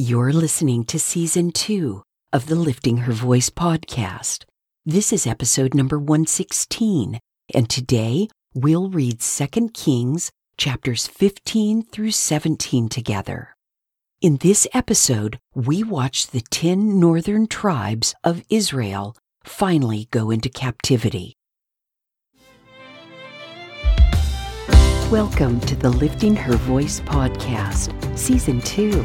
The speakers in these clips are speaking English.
You're listening to season two of the Lifting Her Voice podcast. This is episode number 116, and today we'll read 2 Kings chapters 15 through 17 together. In this episode, we watch the 10 northern tribes of Israel finally go into captivity. Welcome to the Lifting Her Voice podcast, season two.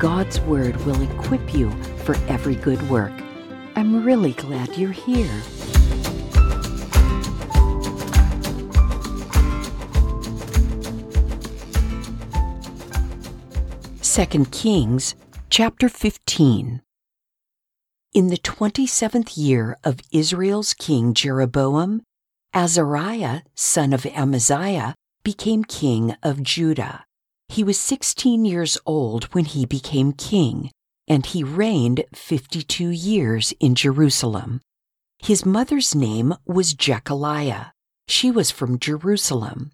God's Word will equip you for every good work. I'm really glad you're here. Second Kings chapter 15 In the 27th year of Israel's king Jeroboam, Azariah, son of Amaziah, became king of Judah. He was 16 years old when he became king, and he reigned 52 years in Jerusalem. His mother's name was Jecoliah. She was from Jerusalem.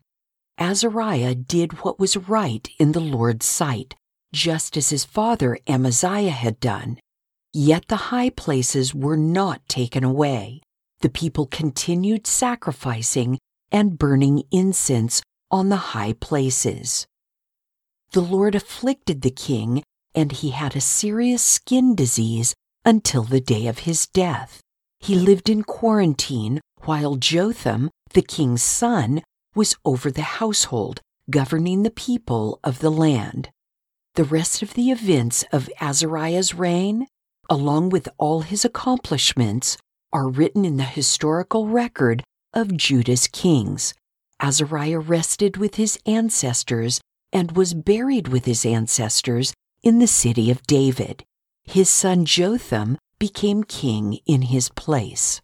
Azariah did what was right in the Lord's sight, just as his father Amaziah had done. Yet the high places were not taken away. The people continued sacrificing and burning incense on the high places the Lord afflicted the king, and he had a serious skin disease until the day of his death. He lived in quarantine while Jotham, the king's son, was over the household, governing the people of the land. The rest of the events of Azariah's reign, along with all his accomplishments, are written in the historical record of Judah's kings. Azariah rested with his ancestors and was buried with his ancestors in the city of David. His son Jotham became king in his place.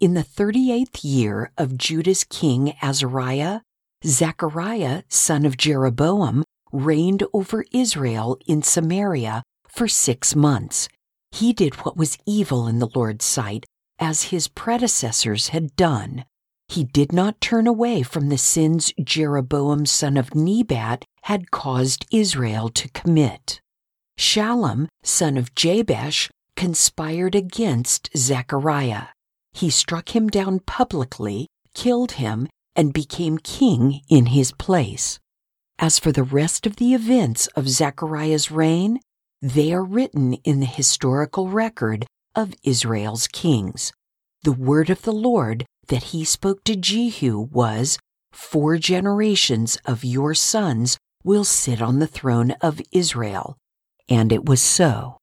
In the 38th year of Judah's king Azariah, Zechariah, son of Jeroboam, reigned over Israel in Samaria for six months. He did what was evil in the Lord's sight, as his predecessors had done. He did not turn away from the sins Jeroboam son of Nebat had caused Israel to commit. Shallum son of Jabesh conspired against Zechariah. He struck him down publicly, killed him, and became king in his place. As for the rest of the events of Zechariah's reign, they are written in the historical record of Israel's kings. The word of the Lord that he spoke to Jehu was, Four generations of your sons will sit on the throne of Israel. And it was so.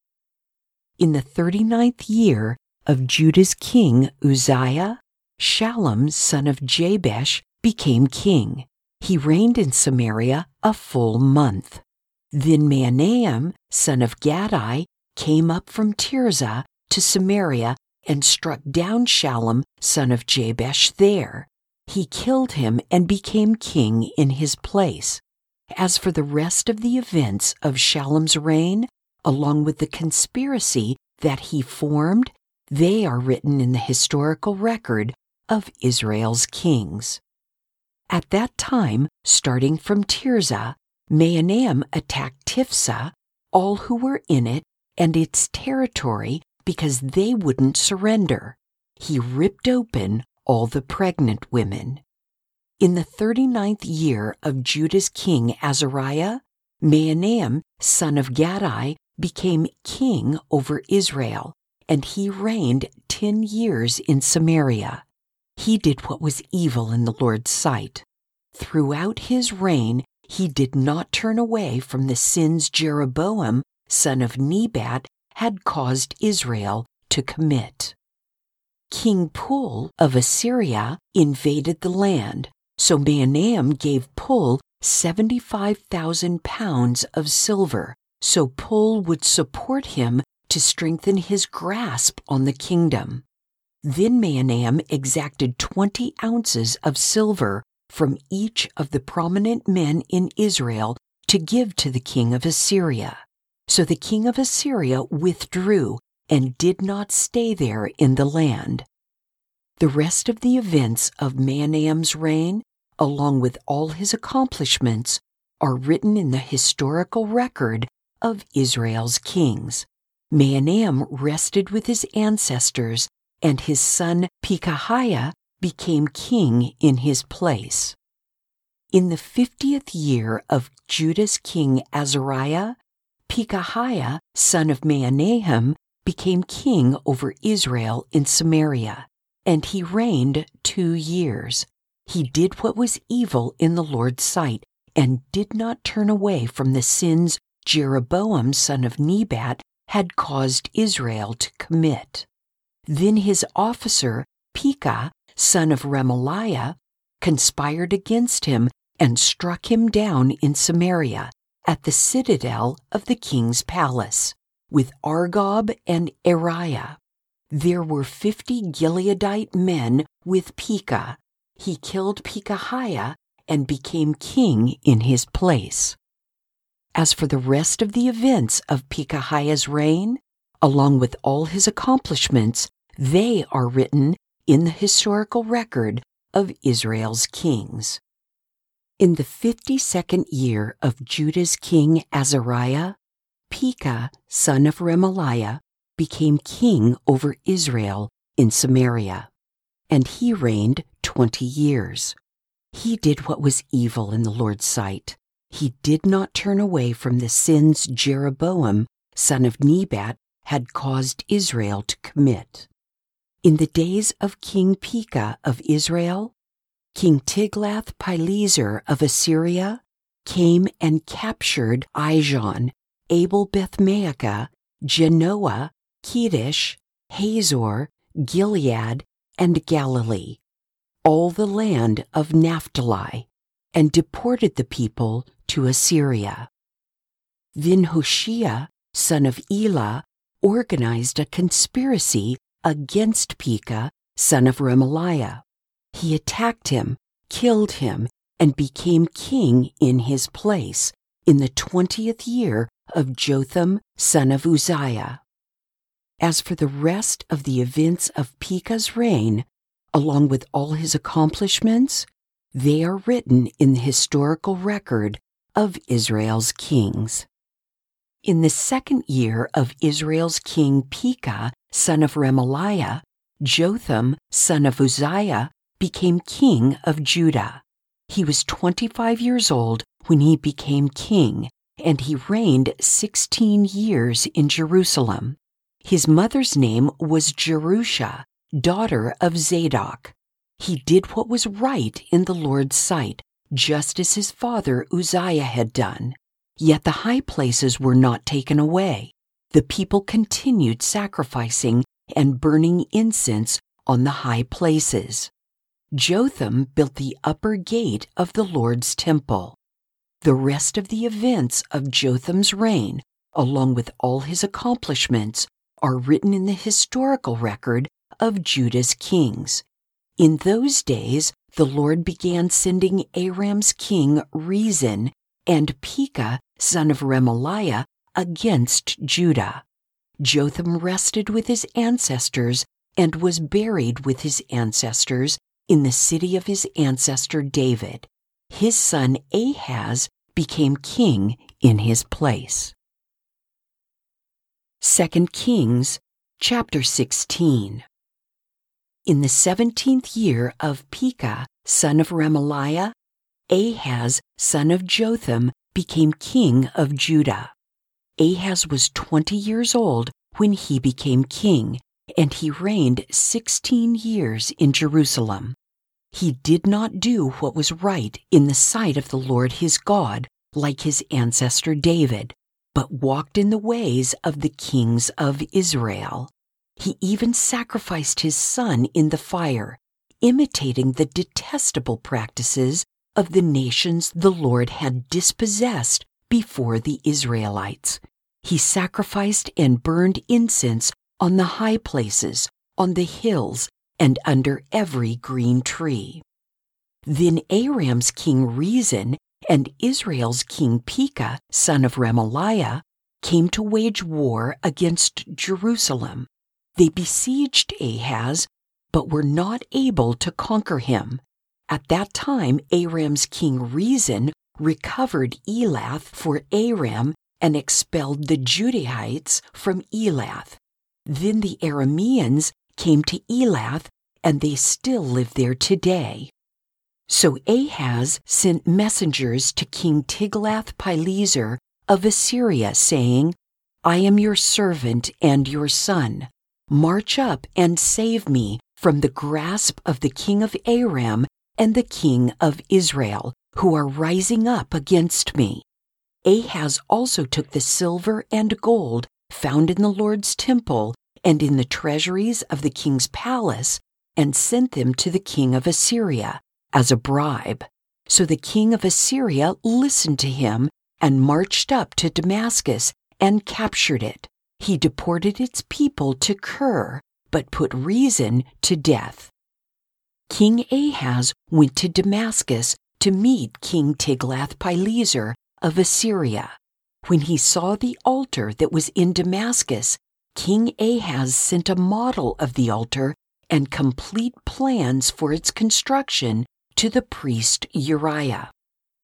In the thirty ninth year of Judah's king Uzziah, Shallum, son of Jabesh, became king. He reigned in Samaria a full month. Then Menahem, son of Gadi, came up from Tirzah to Samaria and struck down Shallum, son of Jabesh, there. He killed him and became king in his place. As for the rest of the events of Shallum's reign, along with the conspiracy that he formed, they are written in the historical record of Israel's kings. At that time, starting from Tirzah, Menahem attacked Tiphsah, all who were in it, and its territory because they wouldn't surrender. He ripped open all the pregnant women. In the thirty-ninth year of Judah's king Azariah, Menahem, son of Gadi, became king over Israel, and he reigned ten years in Samaria. He did what was evil in the Lord's sight. Throughout his reign, he did not turn away from the sins Jeroboam, son of Nebat, had caused Israel to commit. King Pul of Assyria invaded the land, so Menahem gave Pul 75,000 pounds of silver, so Pul would support him to strengthen his grasp on the kingdom. Then Menahem exacted 20 ounces of silver from each of the prominent men in Israel to give to the king of Assyria. So the king of Assyria withdrew and did not stay there in the land. The rest of the events of Menahem's reign, along with all his accomplishments, are written in the historical record of Israel's kings. Menahem rested with his ancestors, and his son Pekahiah became king in his place. In the fiftieth year of Judah's king Azariah, Pekahiah, son of Menahem, became king over Israel in Samaria, and he reigned two years. He did what was evil in the Lord's sight, and did not turn away from the sins Jeroboam, son of Nebat, had caused Israel to commit. Then his officer, Pekah, son of Remaliah, conspired against him and struck him down in Samaria at the citadel of the king's palace with Argob and Arieh. There were fifty Gileadite men with Pekah. He killed Pekahiah and became king in his place. As for the rest of the events of Pekahiah's reign, along with all his accomplishments, they are written in the historical record of Israel's kings. In the fifty second year of Judah's king Azariah, Pekah, son of Remaliah, became king over Israel in Samaria, and he reigned twenty years. He did what was evil in the Lord's sight. He did not turn away from the sins Jeroboam, son of Nebat, had caused Israel to commit. In the days of King Pekah of Israel, King Tiglath-Pileser of Assyria came and captured Ijon Abel Beth-Maachah, Janoah, Kedesh, Hazor, Gilead, and Galilee, all the land of Naphtali, and deported the people to Assyria. Then Hoshea, son of Elah, organized a conspiracy against Pekah, son of Remaliah. He attacked him, killed him, and became king in his place in the twentieth year of Jotham, son of Uzziah. As for the rest of the events of Pekah's reign, along with all his accomplishments, they are written in the historical record of Israel's kings. In the second year of Israel's king Pekah, son of Remaliah, Jotham, son of Uzziah, became king of Judah. He was 25 years old when he became king, and he reigned 16 years in Jerusalem. His mother's name was Jerusha, daughter of Zadok. He did what was right in the Lord's sight, just as his father Uzziah had done. Yet the high places were not taken away. The people continued sacrificing and burning incense on the high places. Jotham built the upper gate of the Lord's temple. The rest of the events of Jotham's reign, along with all his accomplishments, are written in the historical record of Judah's kings. In those days, the Lord began sending Aram's king Rezin and Pekah, son of Remaliah, against Judah. Jotham rested with his ancestors and was buried with his ancestors in the city of his ancestor David. His son Ahaz became king in his place. 2 Kings chapter 16 In the seventeenth year of Pekah, son of Remaliah, Ahaz, son of Jotham, became king of Judah. Ahaz was twenty years old when he became king, and he reigned sixteen years in Jerusalem. He did not do what was right in the sight of the Lord his God, like his ancestor David, but walked in the ways of the kings of Israel. He even sacrificed his son in the fire, imitating the detestable practices of the nations the Lord had dispossessed before the Israelites. he sacrificed and burned incense on the high places, on the hills, and under every green tree. Then Aram's king Rezin and Israel's king Pekah, son of Remaliah, came to wage war against Jerusalem. They besieged Ahaz, but were not able to conquer him. At that time, Aram's king Rezin recovered Elath for Aram and expelled the Judahites from Elath. Then the Arameans came to Elath, and they still live there today. So Ahaz sent messengers to King Tiglath-Pileser of Assyria, saying, I am your servant and your son. March up and save me from the grasp of the king of Aram and the king of Israel, who are rising up against me. Ahaz also took the silver and gold found in the Lord's temple and in the treasuries of the king's palace and sent them to the king of Assyria as a bribe. So the king of Assyria listened to him and marched up to Damascus and captured it. He deported its people to Kir, but put Rezin to death. King Ahaz went to Damascus to meet King Tiglath-Pileser of Assyria. When he saw the altar that was in Damascus, King Ahaz sent a model of the altar and complete plans for its construction to the priest Uriah.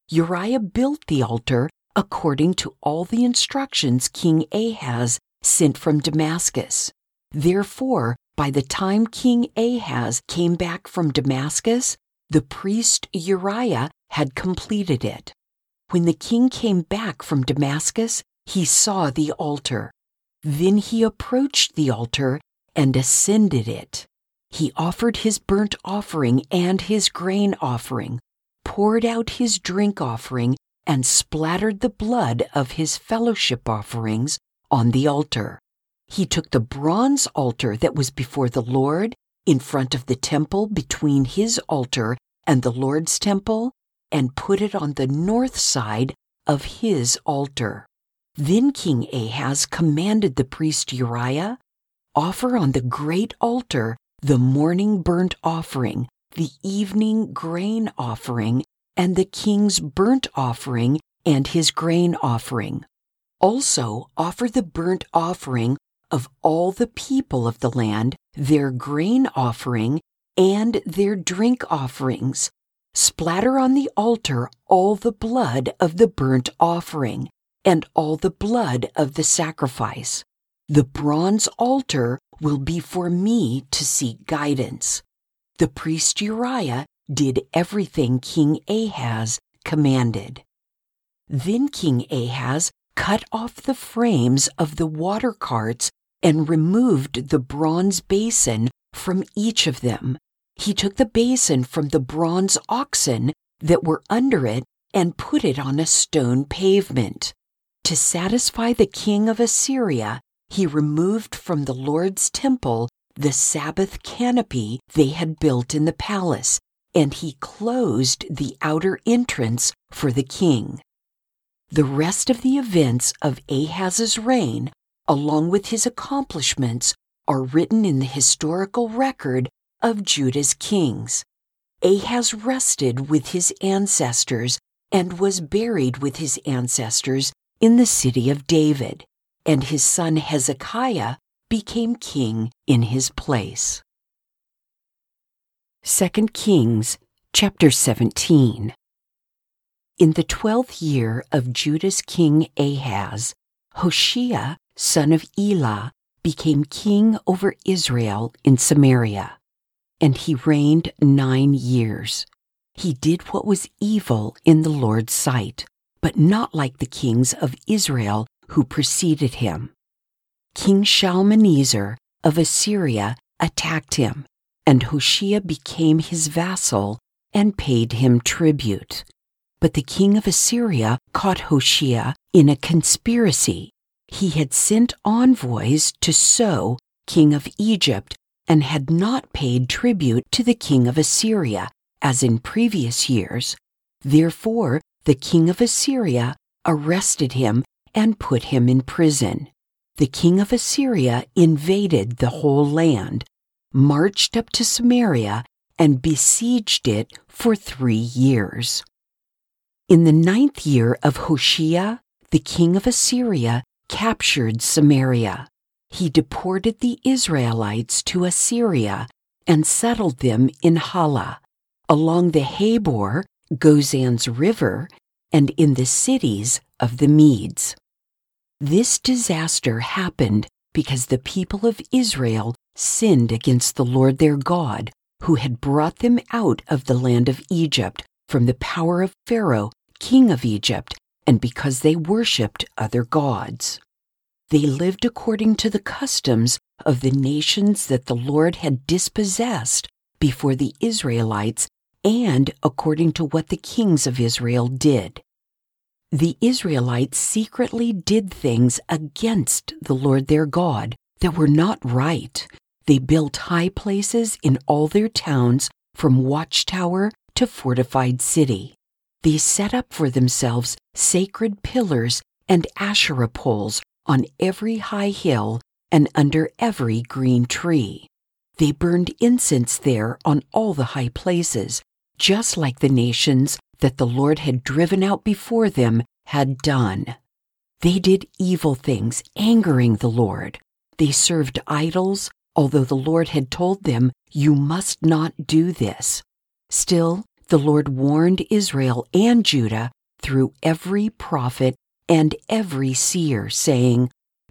Uriah built the altar according to all the instructions King Ahaz sent from Damascus. Therefore, by the time King Ahaz came back from Damascus, the priest Uriah had completed it. When the king came back from Damascus, he saw the altar. Then he approached the altar and ascended it. He offered his burnt offering and his grain offering, poured out his drink offering, and splattered the blood of his fellowship offerings on the altar. He took the bronze altar that was before the Lord in front of the temple between his altar and the Lord's temple and put it on the north side of his altar. Then King Ahaz commanded the priest Uriah, Offer on the great altar the morning burnt offering, the evening grain offering, and the king's burnt offering and his grain offering. Also offer the burnt offering of all the people of the land, their grain offering, and their drink offerings, Splatter on the altar all the blood of the burnt offering and all the blood of the sacrifice. The bronze altar will be for me to seek guidance. The priest Uriah did everything King Ahaz commanded. Then King Ahaz cut off the frames of the water carts and removed the bronze basin from each of them he took the basin from the bronze oxen that were under it and put it on a stone pavement. To satisfy the king of Assyria, he removed from the Lord's temple the Sabbath canopy they had built in the palace, and he closed the outer entrance for the king. The rest of the events of Ahaz's reign, along with his accomplishments, are written in the historical record of Judah's kings. Ahaz rested with his ancestors and was buried with his ancestors in the city of David, and his son Hezekiah became king in his place. 2 Kings chapter 17 In the twelfth year of Judah's king Ahaz, Hoshea, son of Elah, became king over Israel in Samaria and he reigned nine years. He did what was evil in the Lord's sight, but not like the kings of Israel who preceded him. King Shalmaneser of Assyria attacked him, and Hoshea became his vassal and paid him tribute. But the king of Assyria caught Hoshea in a conspiracy. He had sent envoys to So, king of Egypt, and had not paid tribute to the king of Assyria, as in previous years. Therefore, the king of Assyria arrested him and put him in prison. The king of Assyria invaded the whole land, marched up to Samaria, and besieged it for three years. In the ninth year of Hoshea, the king of Assyria captured Samaria. He deported the Israelites to Assyria and settled them in Halah, along the Habor, Gozan's river, and in the cities of the Medes. This disaster happened because the people of Israel sinned against the Lord their God, who had brought them out of the land of Egypt from the power of Pharaoh, king of Egypt, and because they worshipped other gods. They lived according to the customs of the nations that the Lord had dispossessed before the Israelites and according to what the kings of Israel did. The Israelites secretly did things against the Lord their God that were not right. They built high places in all their towns, from watchtower to fortified city. They set up for themselves sacred pillars and Asherah poles on every high hill and under every green tree. They burned incense there on all the high places, just like the nations that the Lord had driven out before them had done. They did evil things, angering the Lord. They served idols, although the Lord had told them, You must not do this. Still, the Lord warned Israel and Judah through every prophet and every seer, saying,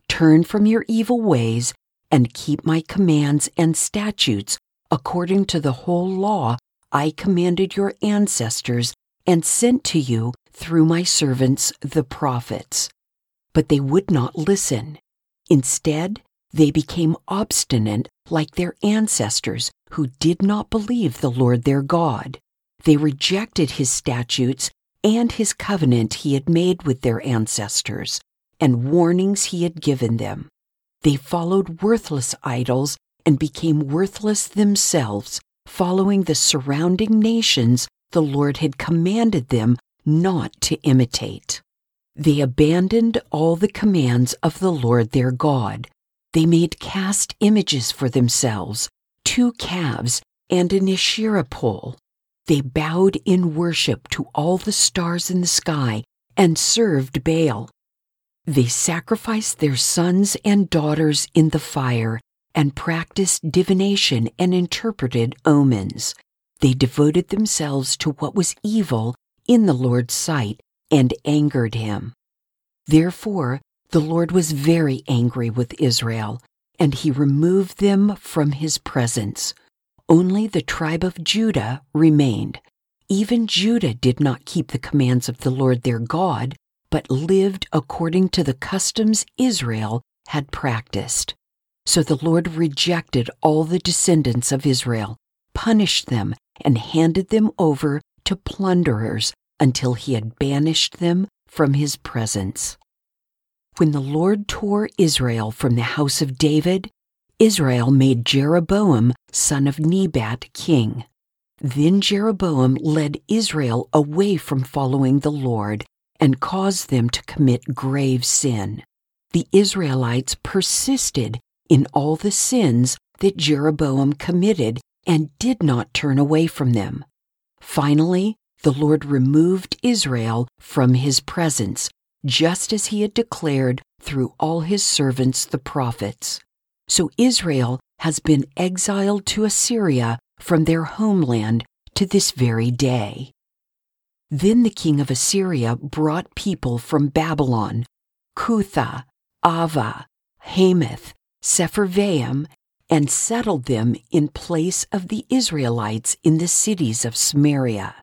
Turn from your evil ways and keep my commands and statutes according to the whole law I commanded your ancestors and sent to you through my servants the prophets. But they would not listen. Instead, they became obstinate like their ancestors who did not believe the Lord their God. They rejected his statutes and his covenant he had made with their ancestors and warnings he had given them. They followed worthless idols and became worthless themselves, following the surrounding nations the Lord had commanded them not to imitate. They abandoned all the commands of the Lord their God. They made cast images for themselves, two calves and an Asherah pole. They bowed in worship to all the stars in the sky and served Baal. They sacrificed their sons and daughters in the fire and practiced divination and interpreted omens. They devoted themselves to what was evil in the Lord's sight and angered him. Therefore, the Lord was very angry with Israel, and he removed them from his presence. Only the tribe of Judah remained. Even Judah did not keep the commands of the Lord their God, but lived according to the customs Israel had practiced. So the Lord rejected all the descendants of Israel, punished them, and handed them over to plunderers until he had banished them from his presence. When the Lord tore Israel from the house of David, Israel made Jeroboam, son of Nebat, king. Then Jeroboam led Israel away from following the Lord and caused them to commit grave sin. The Israelites persisted in all the sins that Jeroboam committed and did not turn away from them. Finally, the Lord removed Israel from his presence, just as he had declared through all his servants the prophets. So Israel has been exiled to Assyria from their homeland to this very day. Then the king of Assyria brought people from Babylon, Cutha, Ava, Hamath, Sepharvaim, and settled them in place of the Israelites in the cities of Samaria.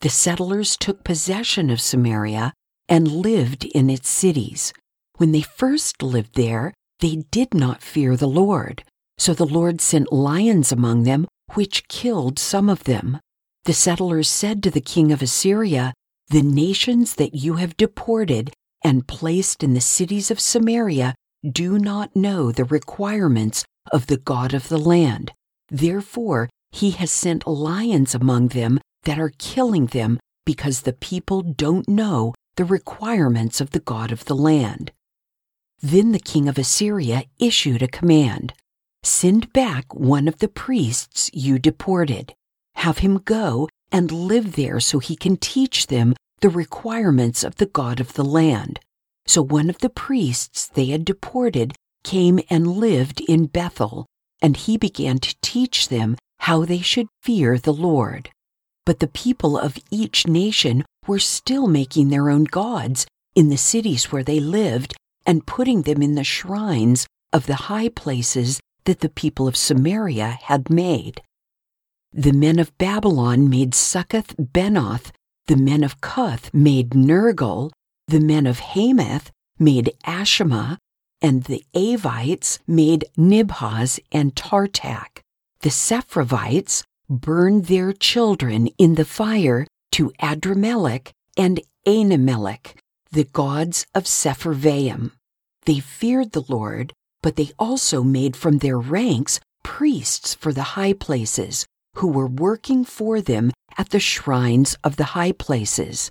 The settlers took possession of Samaria and lived in its cities. When they first lived there, they did not fear the Lord. So the Lord sent lions among them, which killed some of them. The settlers said to the king of Assyria, The nations that you have deported and placed in the cities of Samaria do not know the requirements of the God of the land. Therefore, he has sent lions among them that are killing them because the people don't know the requirements of the God of the land. Then the king of Assyria issued a command Send back one of the priests you deported. Have him go and live there so he can teach them the requirements of the God of the land. So one of the priests they had deported came and lived in Bethel, and he began to teach them how they should fear the Lord. But the people of each nation were still making their own gods in the cities where they lived and putting them in the shrines of the high places that the people of Samaria had made. The men of Babylon made Succoth Benoth, the men of Cuth made Nergal, the men of Hamath made Ashima, and the Avites made Nibhaz and Tartak. The Sepharvites burned their children in the fire to Adramelech and Anamelech, the gods of Sepharvaim. They feared the Lord, but they also made from their ranks priests for the high places, who were working for them at the shrines of the high places.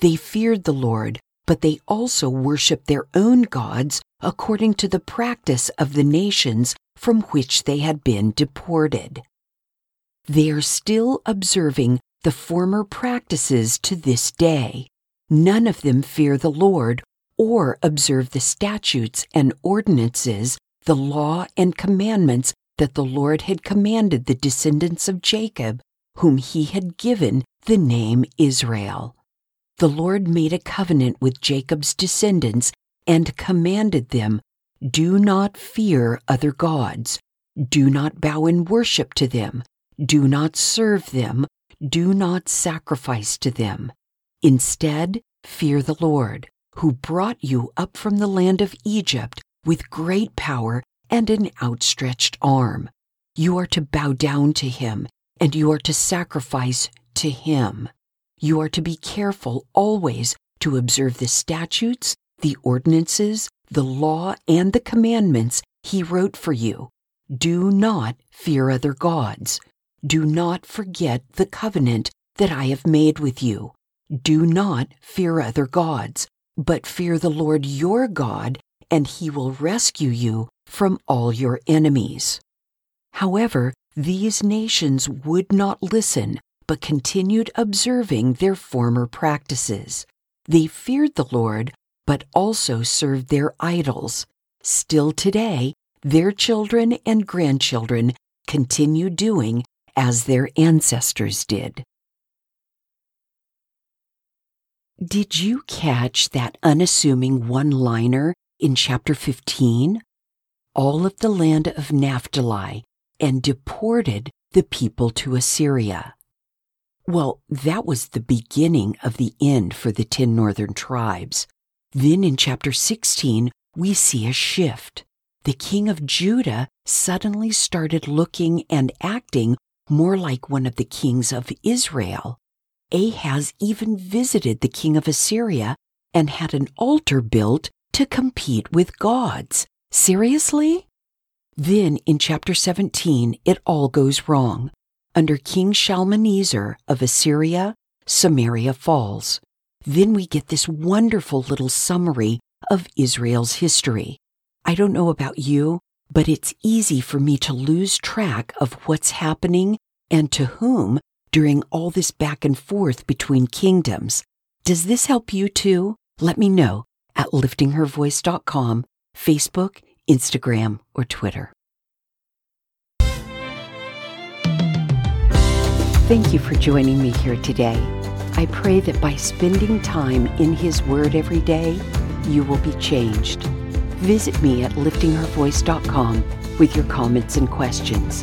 They feared the Lord, but they also worshipped their own gods according to the practice of the nations from which they had been deported. They are still observing the former practices to this day. None of them fear the Lord or observe the statutes and ordinances, the law and commandments that the Lord had commanded the descendants of Jacob, whom he had given the name Israel. The Lord made a covenant with Jacob's descendants and commanded them Do not fear other gods, do not bow in worship to them, do not serve them, do not sacrifice to them. Instead, fear the Lord, who brought you up from the land of Egypt with great power and an outstretched arm. You are to bow down to him, and you are to sacrifice to him. You are to be careful always to observe the statutes, the ordinances, the law, and the commandments he wrote for you. Do not fear other gods. Do not forget the covenant that I have made with you. Do not fear other gods, but fear the Lord your God, and he will rescue you from all your enemies. However, these nations would not listen, but continued observing their former practices. They feared the Lord, but also served their idols. Still today, their children and grandchildren continue doing as their ancestors did. Did you catch that unassuming one liner in chapter 15? All of the land of Naphtali and deported the people to Assyria. Well, that was the beginning of the end for the ten northern tribes. Then in chapter 16, we see a shift. The king of Judah suddenly started looking and acting more like one of the kings of Israel. Ahaz even visited the king of Assyria and had an altar built to compete with gods. Seriously? Then in chapter 17, it all goes wrong. Under King Shalmaneser of Assyria, Samaria falls. Then we get this wonderful little summary of Israel's history. I don't know about you, but it's easy for me to lose track of what's happening and to whom during all this back and forth between kingdoms. Does this help you too? Let me know at liftinghervoice.com, Facebook, Instagram, or Twitter. Thank you for joining me here today. I pray that by spending time in His Word every day, you will be changed. Visit me at liftinghervoice.com with your comments and questions.